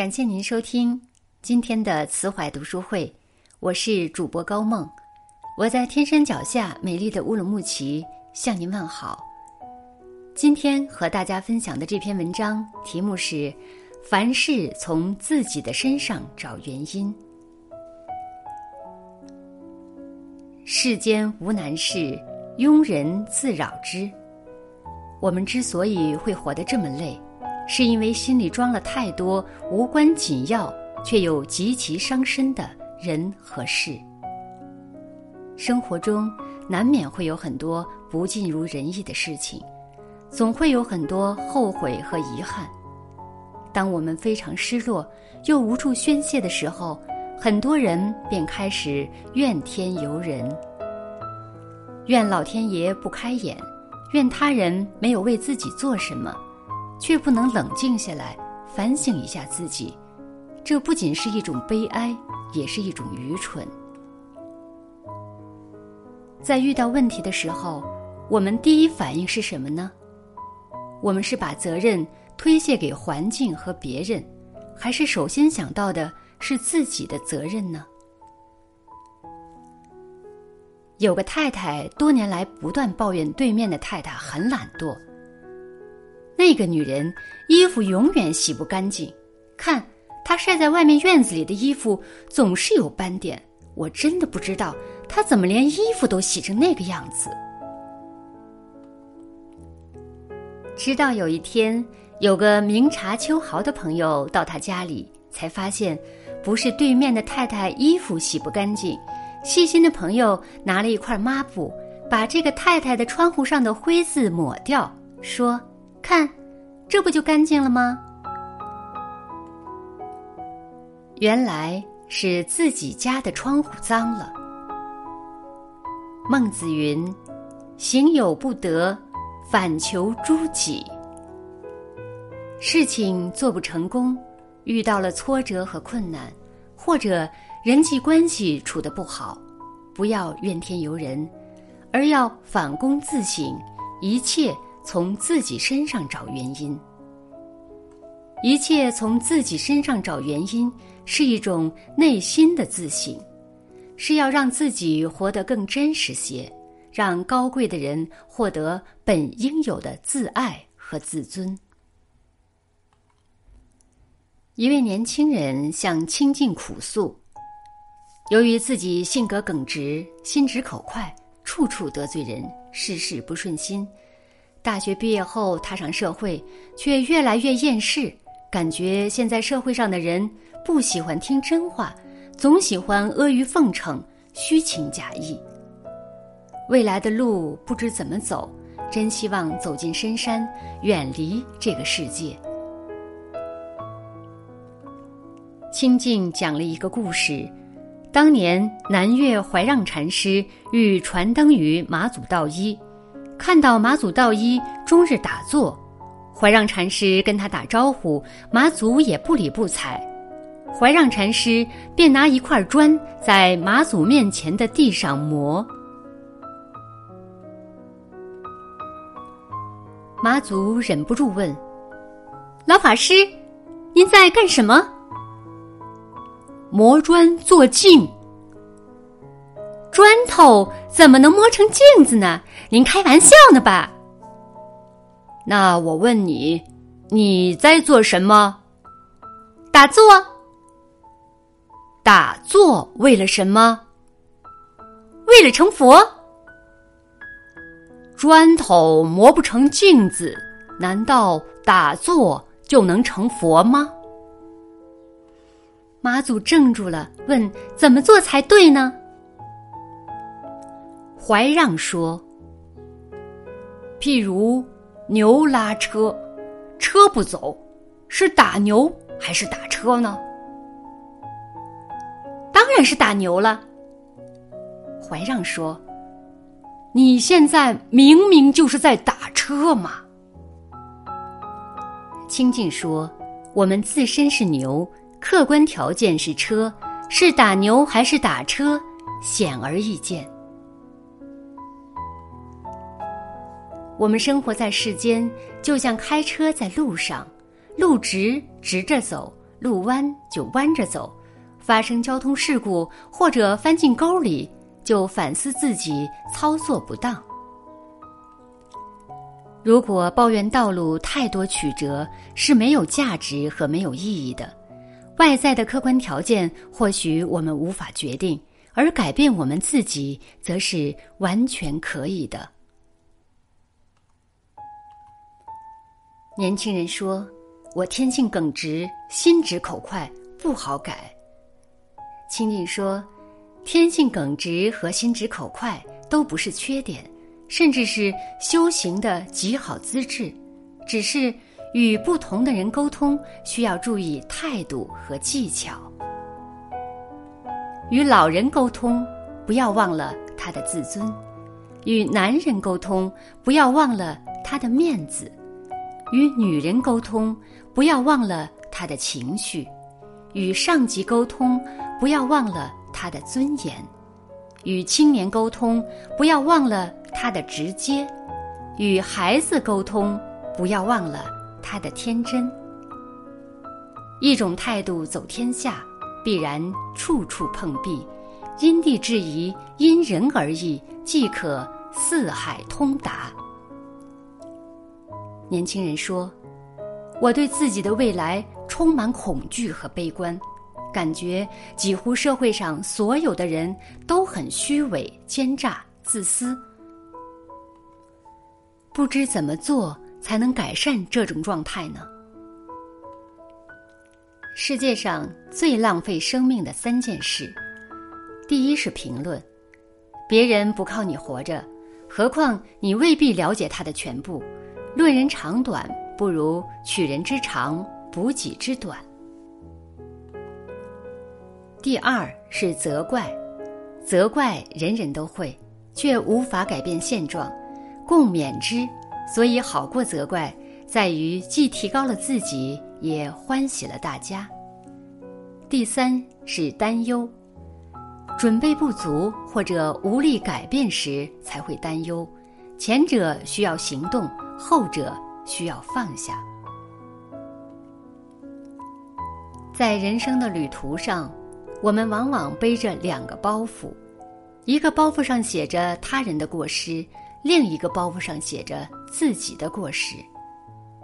感谢您收听今天的慈怀读书会，我是主播高梦，我在天山脚下美丽的乌鲁木齐向您问好。今天和大家分享的这篇文章题目是“凡事从自己的身上找原因”。世间无难事，庸人自扰之。我们之所以会活得这么累，是因为心里装了太多无关紧要却又极其伤身的人和事。生活中难免会有很多不尽如人意的事情，总会有很多后悔和遗憾。当我们非常失落又无处宣泄的时候，很多人便开始怨天尤人，怨老天爷不开眼。怨他人没有为自己做什么，却不能冷静下来反省一下自己，这不仅是一种悲哀，也是一种愚蠢。在遇到问题的时候，我们第一反应是什么呢？我们是把责任推卸给环境和别人，还是首先想到的是自己的责任呢？有个太太多年来不断抱怨对面的太太很懒惰。那个女人衣服永远洗不干净，看她晒在外面院子里的衣服总是有斑点。我真的不知道她怎么连衣服都洗成那个样子。直到有一天，有个明察秋毫的朋友到他家里，才发现不是对面的太太衣服洗不干净。细心的朋友拿了一块抹布，把这个太太的窗户上的灰渍抹掉，说：“看，这不就干净了吗？”原来是自己家的窗户脏了。孟子云：“行有不得，反求诸己。”事情做不成功，遇到了挫折和困难，或者。人际关系处得不好，不要怨天尤人，而要反躬自省，一切从自己身上找原因。一切从自己身上找原因，是一种内心的自省，是要让自己活得更真实些，让高贵的人获得本应有的自爱和自尊。一位年轻人向清静苦诉。由于自己性格耿直、心直口快，处处得罪人，事事不顺心。大学毕业后踏上社会，却越来越厌世，感觉现在社会上的人不喜欢听真话，总喜欢阿谀奉承、虚情假意。未来的路不知怎么走，真希望走进深山，远离这个世界。清静讲了一个故事。当年南岳怀让禅师欲传灯于马祖道一，看到马祖道一终日打坐，怀让禅师跟他打招呼，马祖也不理不睬。怀让禅师便拿一块砖在马祖面前的地上磨。马祖忍不住问：“老法师，您在干什么？”磨砖做镜，砖头怎么能磨成镜子呢？您开玩笑呢吧？那我问你，你在做什么？打坐。打坐为了什么？为了成佛。砖头磨不成镜子，难道打坐就能成佛吗？马祖怔住了，问：“怎么做才对呢？”怀让说：“譬如牛拉车，车不走，是打牛还是打车呢？”当然是打牛了。怀让说：“你现在明明就是在打车嘛。”清净说：“我们自身是牛。”客观条件是车，是打牛还是打车，显而易见。我们生活在世间，就像开车在路上，路直直着走，路弯就弯着走，发生交通事故或者翻进沟里，就反思自己操作不当。如果抱怨道路太多曲折，是没有价值和没有意义的。外在的客观条件或许我们无法决定，而改变我们自己，则是完全可以的。年轻人说：“我天性耿直，心直口快，不好改。”清净说：“天性耿直和心直口快都不是缺点。”甚至是修行的极好资质，只是与不同的人沟通需要注意态度和技巧。与老人沟通，不要忘了他的自尊；与男人沟通，不要忘了他的面子；与女人沟通，不要忘了她的情绪；与上级沟通，不要忘了她的尊严；与青年沟通，不要忘了。他的直接，与孩子沟通，不要忘了他的天真。一种态度走天下，必然处处碰壁，因地制宜，因人而异，即可四海通达。年轻人说：“我对自己的未来充满恐惧和悲观，感觉几乎社会上所有的人都很虚伪、奸诈、自私。”不知怎么做才能改善这种状态呢？世界上最浪费生命的三件事，第一是评论。别人不靠你活着，何况你未必了解他的全部。论人长短，不如取人之长，补己之短。第二是责怪，责怪人人都会，却无法改变现状。共勉之，所以好过责怪，在于既提高了自己，也欢喜了大家。第三是担忧，准备不足或者无力改变时才会担忧，前者需要行动，后者需要放下。在人生的旅途上，我们往往背着两个包袱，一个包袱上写着他人的过失。另一个包袱上写着自己的过失，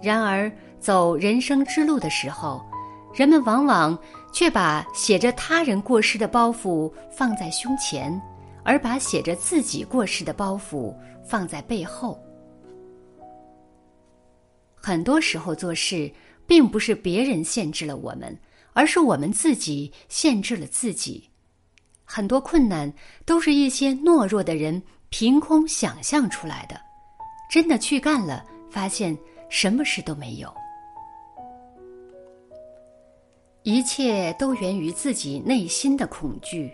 然而走人生之路的时候，人们往往却把写着他人过失的包袱放在胸前，而把写着自己过失的包袱放在背后。很多时候做事，并不是别人限制了我们，而是我们自己限制了自己。很多困难都是一些懦弱的人。凭空想象出来的，真的去干了，发现什么事都没有。一切都源于自己内心的恐惧。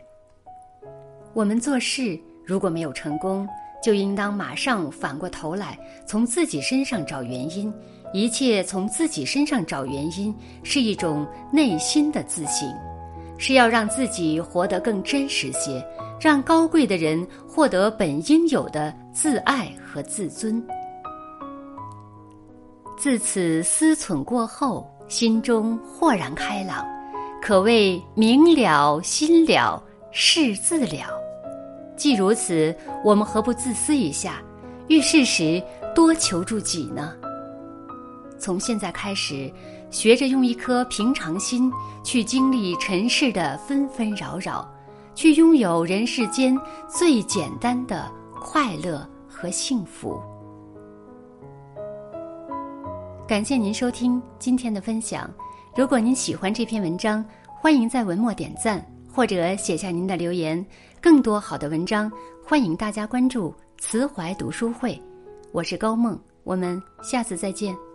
我们做事如果没有成功，就应当马上反过头来，从自己身上找原因。一切从自己身上找原因，是一种内心的自省，是要让自己活得更真实些。让高贵的人获得本应有的自爱和自尊。自此思忖过后，心中豁然开朗，可谓明了心了，事自了。既如此，我们何不自私一下？遇事时多求助己呢？从现在开始，学着用一颗平常心去经历尘世的纷纷扰扰。去拥有人世间最简单的快乐和幸福。感谢您收听今天的分享。如果您喜欢这篇文章，欢迎在文末点赞或者写下您的留言。更多好的文章，欢迎大家关注慈怀读书会。我是高梦，我们下次再见。